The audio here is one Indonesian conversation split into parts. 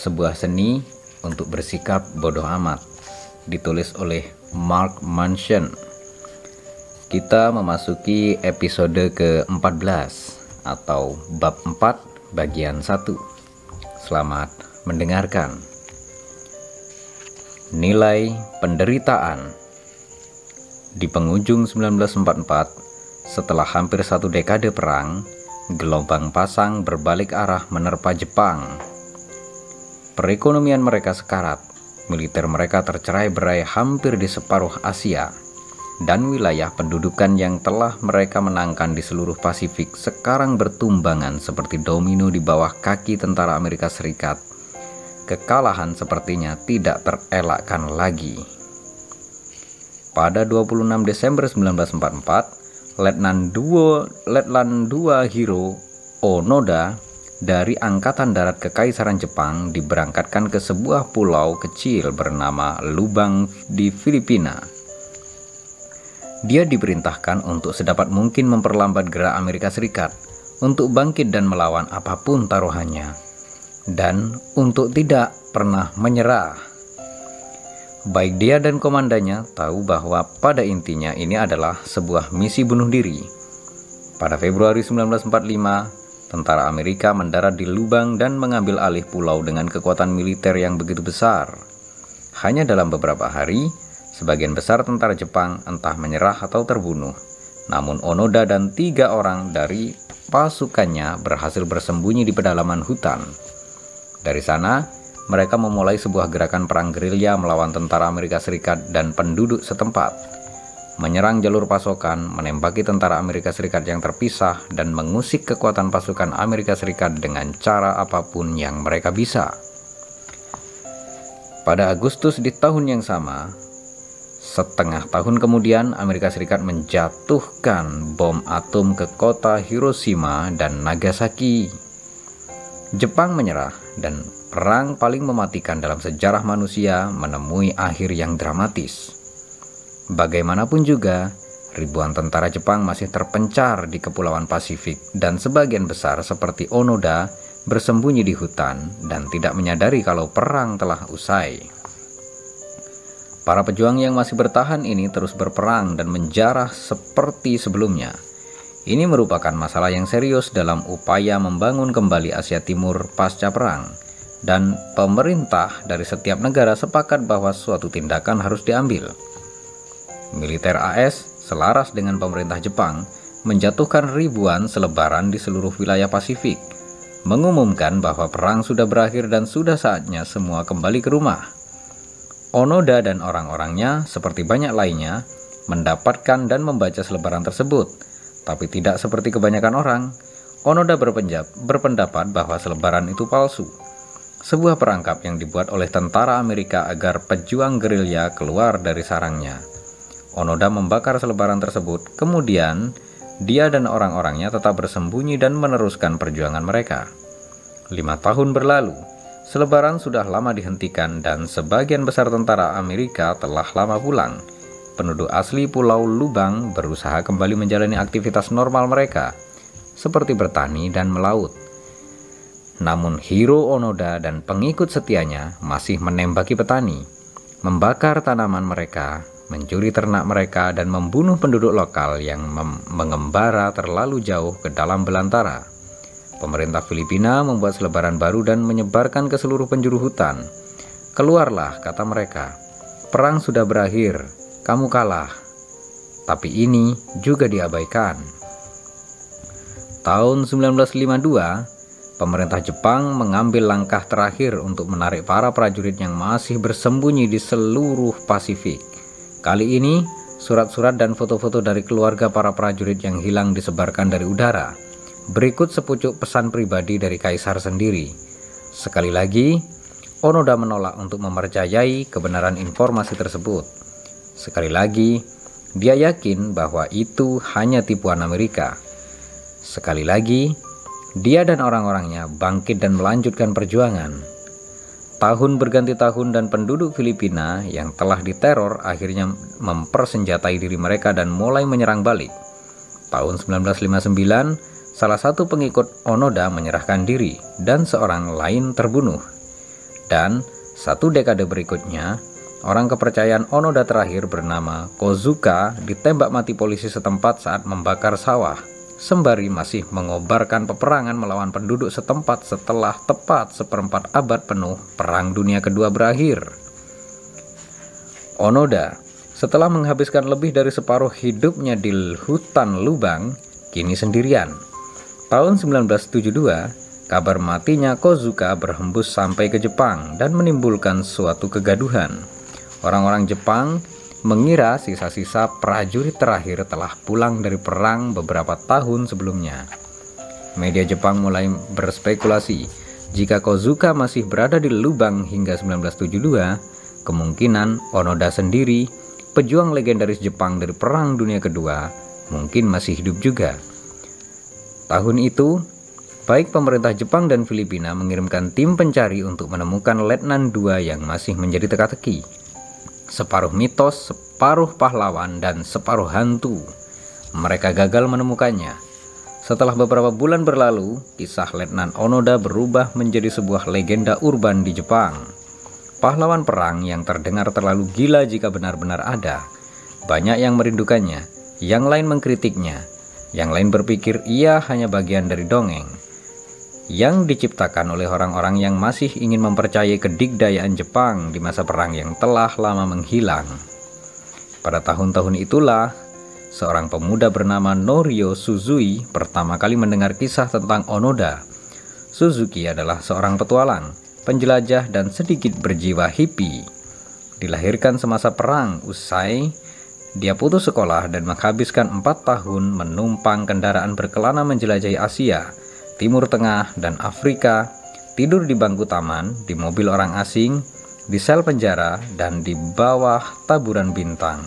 Sebuah seni untuk bersikap bodoh amat Ditulis oleh Mark Manson. Kita memasuki episode ke-14 Atau bab 4 bagian 1 Selamat mendengarkan. Nilai penderitaan. Di penghujung 1944 Setelah hampir satu dekade perang Gelombang pasang berbalik arah menerpa Jepang Perekonomian mereka sekarat, militer mereka tercerai-berai hampir di separuh Asia, dan wilayah pendudukan yang telah mereka menangkan di seluruh Pasifik sekarang bertumbangan seperti domino di bawah kaki tentara Amerika Serikat. Kekalahan sepertinya tidak terelakkan lagi. Pada 26 Desember 1944, Letnan 2 Letnan 2 Hiro Onoda dari Angkatan Darat Kekaisaran Jepang diberangkatkan ke sebuah pulau kecil bernama Lubang di Filipina. Dia diperintahkan untuk sedapat mungkin memperlambat gerak Amerika Serikat untuk bangkit dan melawan apa pun taruhannya, dan untuk tidak pernah menyerah. Baik dia dan komandannya tahu bahwa pada intinya ini adalah sebuah misi bunuh diri. Pada Februari 1945, tentara Amerika mendarat di Lubang dan mengambil alih pulau dengan kekuatan militer yang begitu besar. Hanya dalam beberapa hari, sebagian besar tentara Jepang entah menyerah atau terbunuh. Namun Onoda dan tiga orang dari pasukannya berhasil bersembunyi di pedalaman hutan. Dari sana, mereka memulai sebuah gerakan perang gerilya melawan tentara Amerika Serikat dan penduduk setempat menyerang jalur pasokan, menembaki tentara Amerika Serikat yang terpisah, dan mengusik kekuatan pasukan Amerika Serikat dengan cara apa pun yang mereka bisa. Pada Agustus di tahun yang sama, setengah tahun kemudian Amerika Serikat menjatuhkan bom atom ke kota Hiroshima dan Nagasaki. Jepang menyerah dan perang paling mematikan dalam sejarah manusia menemui akhir yang dramatis. Bagaimanapun juga, ribuan tentara Jepang masih terpencar di kepulauan Pasifik dan sebagian besar seperti Onoda bersembunyi di hutan dan tidak menyadari kalau perang telah usai. Para pejuang yang masih bertahan ini terus berperang dan menjarah seperti sebelumnya. Ini merupakan masalah yang serius dalam upaya membangun kembali Asia Timur pasca perang, dan pemerintah dari setiap negara sepakat bahwa suatu tindakan harus diambil. Militer AS selaras dengan pemerintah Jepang menjatuhkan ribuan selebaran di seluruh wilayah Pasifik, mengumumkan bahwa perang sudah berakhir dan sudah saatnya semua kembali ke rumah. Onoda dan orang-orangnya, seperti banyak lainnya, mendapatkan dan membaca selebaran tersebut, tapi tidak seperti kebanyakan orang. Onoda berpendapat bahwa selebaran itu palsu, sebuah perangkap yang dibuat oleh tentara Amerika agar pejuang gerilya keluar dari sarangnya. Onoda membakar selebaran tersebut, kemudian dia dan orang-orangnya tetap bersembunyi dan meneruskan perjuangan mereka. Lima tahun berlalu, selebaran sudah lama dihentikan dan sebagian besar tentara Amerika telah lama pulang. Penduduk asli Pulau Lubang berusaha kembali menjalani aktivitas normal mereka, seperti bertani dan melaut. Namun Hiro Onoda dan pengikut setianya masih menembaki petani, membakar tanaman mereka, mencuri ternak mereka, dan membunuh penduduk lokal yang mengembara terlalu jauh ke dalam belantara. Pemerintah Filipina membuat selebaran baru dan menyebarkan ke seluruh penjuru hutan. Keluarlah, kata mereka, perang sudah berakhir, kamu kalah. Tapi ini juga diabaikan. Tahun 1952, pemerintah Jepang mengambil langkah terakhir untuk menarik para prajurit yang masih bersembunyi di seluruh Pasifik. Kali ini, surat-surat dan foto-foto dari keluarga para prajurit yang hilang disebarkan dari udara. Berikut sepucuk pesan pribadi dari kaisar sendiri. Sekali lagi, Onoda menolak untuk mempercayai kebenaran informasi tersebut. Sekali lagi, dia yakin bahwa itu hanya tipuan Amerika. Sekali lagi, dia dan orang-orangnya bangkit dan melanjutkan perjuangan. Tahun berganti tahun dan penduduk Filipina yang telah diteror akhirnya mempersenjatai diri mereka dan mulai menyerang balik. Tahun 1959, salah satu pengikut Onoda menyerahkan diri dan seorang lain terbunuh. Dan satu dekade berikutnya, orang kepercayaan Onoda terakhir bernama Kozuka ditembak mati polisi setempat saat membakar sawah, sembari masih mengobarkan peperangan melawan penduduk setempat setelah tepat seperempat abad penuh Perang Dunia Kedua berakhir. Onoda, setelah menghabiskan lebih dari separuh hidupnya di hutan lubang, kini sendirian. Tahun 1972, Kabar matinya Kozuka berhembus sampai ke Jepang dan menimbulkan suatu kegaduhan. Orang-orang Jepang mengira sisa-sisa prajurit terakhir telah pulang dari perang beberapa tahun sebelumnya. Media Jepang mulai berspekulasi jika Kozuka masih berada di lubang hingga 1972, kemungkinan Onoda sendiri, pejuang legendaris Jepang dari Perang Dunia Kedua, mungkin masih hidup juga. Tahun itu, Baik pemerintah Jepang dan Filipina mengirimkan tim pencari untuk menemukan Letnan II yang masih menjadi teka-teki. Separuh mitos, separuh pahlawan, dan separuh hantu. Mereka gagal menemukannya. Setelah beberapa bulan berlalu, kisah Letnan Onoda berubah menjadi sebuah legenda urban di Jepang. Pahlawan perang yang terdengar terlalu gila jika benar-benar ada. Banyak yang merindukannya, yang lain mengkritiknya, yang lain berpikir ia hanya bagian dari dongeng yang diciptakan oleh orang-orang yang masih ingin mempercayai kedigdayaan Jepang di masa perang yang telah lama menghilang. Pada tahun-tahun itulah, seorang pemuda bernama Norio Suzui pertama kali mendengar kisah tentang Onoda. Suzuki adalah seorang petualang, penjelajah, dan sedikit berjiwa hippie. Dilahirkan semasa perang usai, dia putus sekolah dan menghabiskan empat tahun menumpang kendaraan berkelana menjelajahi Asia Timur Tengah, dan Afrika, tidur di bangku taman, di mobil orang asing, di sel penjara, dan di bawah taburan bintang.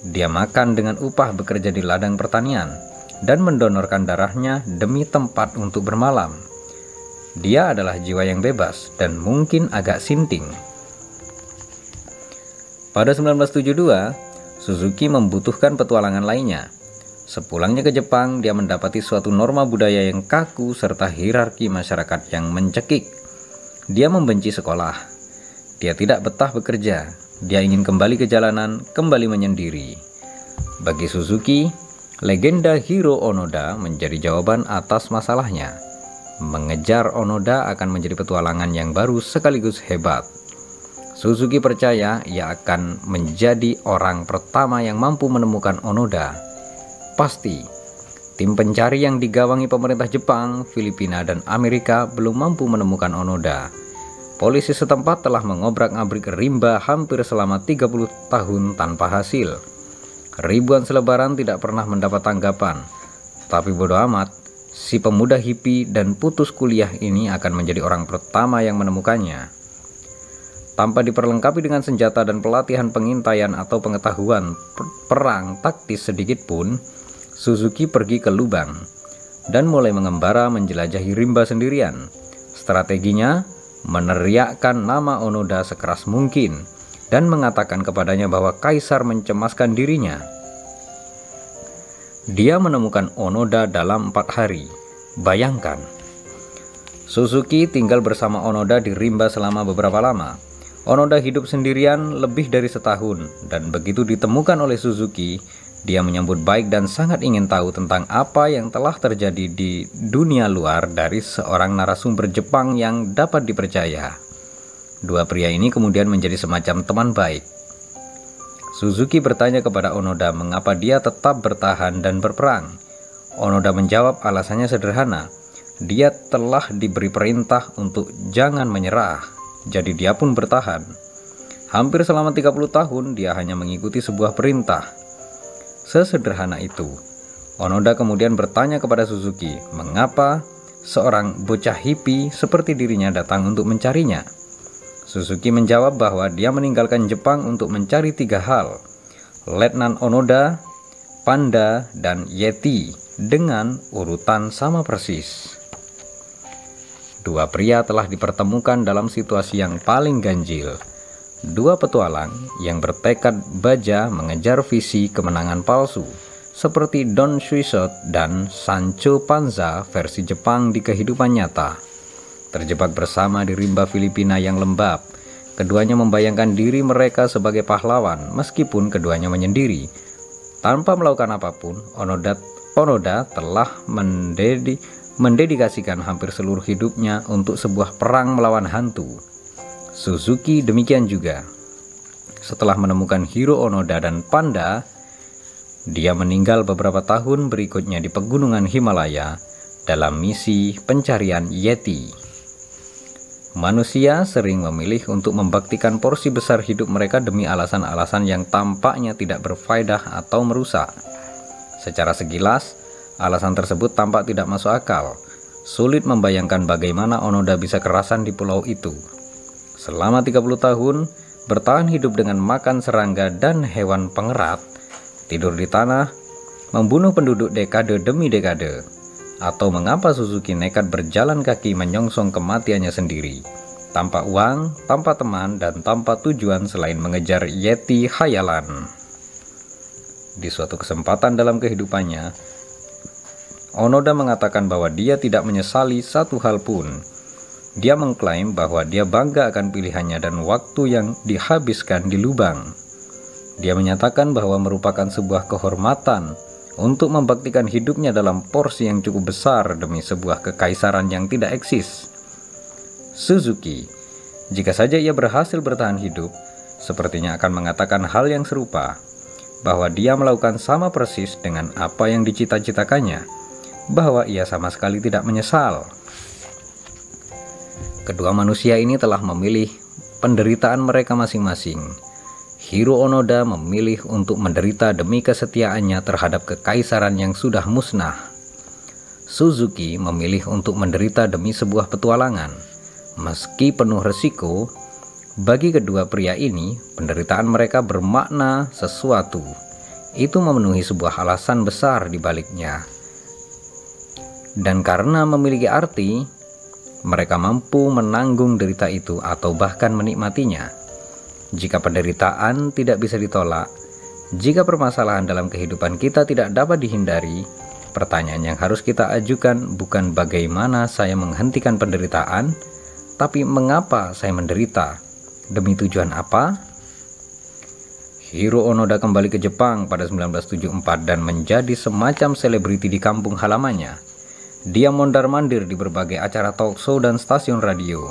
Dia makan dengan upah bekerja di ladang pertanian dan mendonorkan darahnya demi tempat untuk bermalam. Dia adalah jiwa yang bebas dan mungkin agak sinting. Pada 1972, Suzuki membutuhkan petualangan lainnya Sepulangnya ke Jepang, dia mendapati suatu norma budaya yang kaku serta hierarki masyarakat yang mencekik. Dia membenci sekolah. Dia tidak betah bekerja. Dia ingin kembali ke jalanan, kembali menyendiri. Bagi Suzuki, legenda Hiro Onoda menjadi jawaban atas masalahnya. Mengejar Onoda akan menjadi petualangan yang baru sekaligus hebat. Suzuki percaya ia akan menjadi orang pertama yang mampu menemukan Onoda Pasti, tim pencari yang digawangi pemerintah Jepang, Filipina, dan Amerika belum mampu menemukan Onoda. Polisi setempat telah mengobrak-abrik rimba hampir selama 30 tahun tanpa hasil. Ribuan selebaran tidak pernah mendapat tanggapan. Tapi bodoh amat, si pemuda hippie dan putus kuliah ini akan menjadi orang pertama yang menemukannya. Tanpa diperlengkapi dengan senjata dan pelatihan pengintaian atau pengetahuan perang taktis sedikit pun, Suzuki pergi ke lubang dan mulai mengembara menjelajahi rimba sendirian. Strateginya meneriakkan nama Onoda sekeras mungkin dan mengatakan kepadanya bahwa kaisar mencemaskan dirinya. Dia menemukan Onoda dalam empat hari. Bayangkan, Suzuki tinggal bersama Onoda di rimba selama beberapa lama. Onoda hidup sendirian lebih dari setahun, dan begitu ditemukan oleh Suzuki, dia menyambut baik dan sangat ingin tahu tentang apa yang telah terjadi di dunia luar dari seorang narasumber Jepang yang dapat dipercaya. Dua pria ini kemudian menjadi semacam teman baik. Suzuki bertanya kepada Onoda mengapa dia tetap bertahan dan berperang. Onoda menjawab alasannya sederhana. Dia telah diberi perintah untuk jangan menyerah, jadi dia pun bertahan. Hampir selama 30 tahun dia hanya mengikuti sebuah perintah, Sesederhana itu. Onoda kemudian bertanya kepada Suzuki, mengapa seorang bocah hippie seperti dirinya datang untuk mencarinya. Suzuki menjawab bahwa dia meninggalkan Jepang untuk mencari tiga hal, Letnan Onoda, Panda, dan Yeti dengan urutan sama persis. Dua pria telah dipertemukan dalam situasi yang paling ganjil, dua petualang yang bertekad baja mengejar visi kemenangan palsu, seperti Don Quixote dan Sancho Panza versi Jepang di kehidupan nyata. terjebak bersama di rimba Filipina yang lembab. Keduanya membayangkan diri mereka sebagai pahlawan, meskipun keduanya menyendiri. Tanpa melakukan apa pun, Onoda, Onoda telah mendedi, mendedikasikan hampir seluruh hidupnya untuk sebuah perang melawan hantu. Suzuki demikian juga. Setelah menemukan Hiro Onoda dan Panda, dia meninggal beberapa tahun berikutnya di pegunungan Himalaya dalam misi pencarian Yeti. Manusia sering memilih untuk membaktikan porsi besar hidup mereka demi alasan-alasan yang tampaknya tidak berfaedah atau merusak. Secara sekilas, alasan tersebut tampak tidak masuk akal. Sulit membayangkan bagaimana Onoda bisa kerasan di pulau itu. Selama 30 tahun, bertahan hidup dengan makan serangga dan hewan pengerat, tidur di tanah, membunuh penduduk dekade demi dekade, atau mengapa Suzuki nekat berjalan kaki menyongsong kematiannya sendiri, tanpa uang, tanpa teman, dan tanpa tujuan selain mengejar Yeti hayalan. Di suatu kesempatan dalam kehidupannya, Onoda mengatakan bahwa dia tidak menyesali satu hal pun. Dia mengklaim bahwa dia bangga akan pilihannya dan waktu yang dihabiskan di lubang. Dia menyatakan bahwa merupakan sebuah kehormatan untuk membaktikan hidupnya dalam porsi yang cukup besar demi sebuah kekaisaran yang tidak eksis. Suzuki, jika saja ia berhasil bertahan hidup, sepertinya akan mengatakan hal yang serupa, bahwa dia melakukan sama persis dengan apa yang dicita-citakannya, bahwa ia sama sekali tidak menyesal. Kedua manusia ini telah memilih penderitaan mereka masing-masing Hiro Onoda memilih untuk menderita demi kesetiaannya terhadap kekaisaran yang sudah musnah. Suzuki memilih untuk menderita demi sebuah petualangan. Meski penuh resiko, bagi kedua pria ini, penderitaan mereka bermakna sesuatu. Itu memenuhi sebuah alasan besar di baliknya. Dan karena memiliki arti, mereka mampu menanggung derita itu atau bahkan menikmatinya. Jika penderitaan tidak bisa ditolak, jika permasalahan dalam kehidupan kita tidak dapat dihindari, pertanyaan yang harus kita ajukan bukan bagaimana saya menghentikan penderitaan, tapi mengapa saya menderita? Demi tujuan apa? Hiro Onoda kembali ke Jepang pada 1974 dan menjadi semacam selebriti di kampung halamannya. Dia mondar-mandir di berbagai acara talk show dan stasiun radio.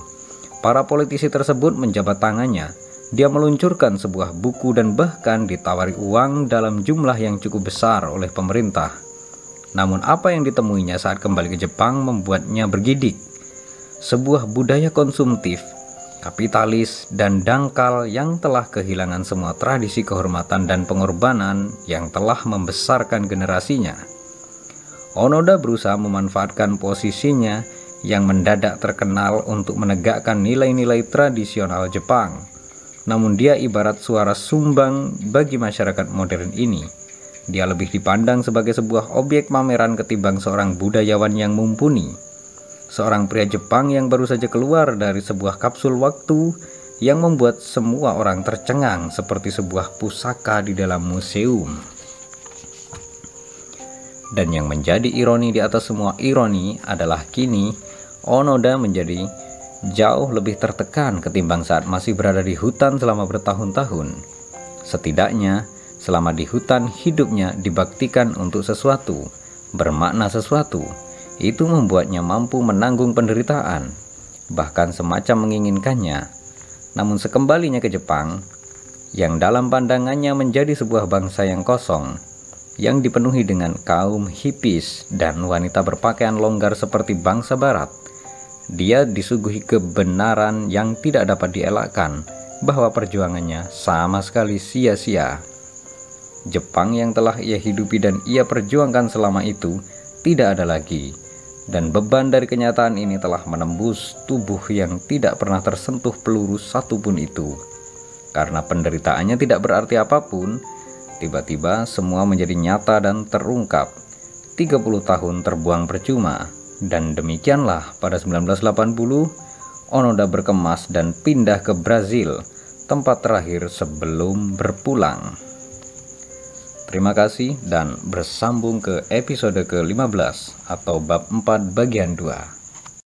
Para politisi tersebut menjabat tangannya, dia meluncurkan sebuah buku dan bahkan ditawari uang dalam jumlah yang cukup besar oleh pemerintah. Namun apa yang ditemuinya saat kembali ke Jepang membuatnya bergidik. Sebuah budaya konsumtif, kapitalis, dan dangkal yang telah kehilangan semua tradisi kehormatan dan pengorbanan yang telah membesarkan generasinya. Onoda berusaha memanfaatkan posisinya yang mendadak terkenal untuk menegakkan nilai-nilai tradisional Jepang namun dia ibarat suara sumbang bagi masyarakat modern ini. Dia lebih dipandang sebagai sebuah objek pameran ketimbang seorang budayawan yang mumpuni. Seorang pria Jepang yang baru saja keluar dari sebuah kapsul waktu yang membuat semua orang tercengang seperti sebuah pusaka di dalam museum. Dan yang menjadi ironi di atas semua ironi adalah kini Onoda menjadi jauh lebih tertekan ketimbang saat masih berada di hutan selama bertahun-tahun. Setidaknya, selama di hutan hidupnya dibaktikan untuk sesuatu, bermakna sesuatu. Itu membuatnya mampu menanggung penderitaan, bahkan semacam menginginkannya. Namun sekembalinya ke Jepang, yang dalam pandangannya menjadi sebuah bangsa yang kosong, yang dipenuhi dengan kaum hippies dan wanita berpakaian longgar seperti bangsa barat, dia disuguhi kebenaran yang tidak dapat dielakkan bahwa perjuangannya sama sekali sia-sia. Jepang yang telah ia hidupi dan ia perjuangkan selama itu tidak ada lagi, dan beban dari kenyataan ini telah menembus tubuh yang tidak pernah tersentuh peluru satupun itu. Karena penderitaannya tidak berarti apa pun, tiba-tiba semua menjadi nyata dan terungkap. 30 tahun terbuang percuma. Dan demikianlah pada 1980 Onoda berkemas dan pindah ke Brazil, tempat terakhir sebelum berpulang. Terima kasih dan bersambung ke episode ke-15 atau bab 4 bagian 2.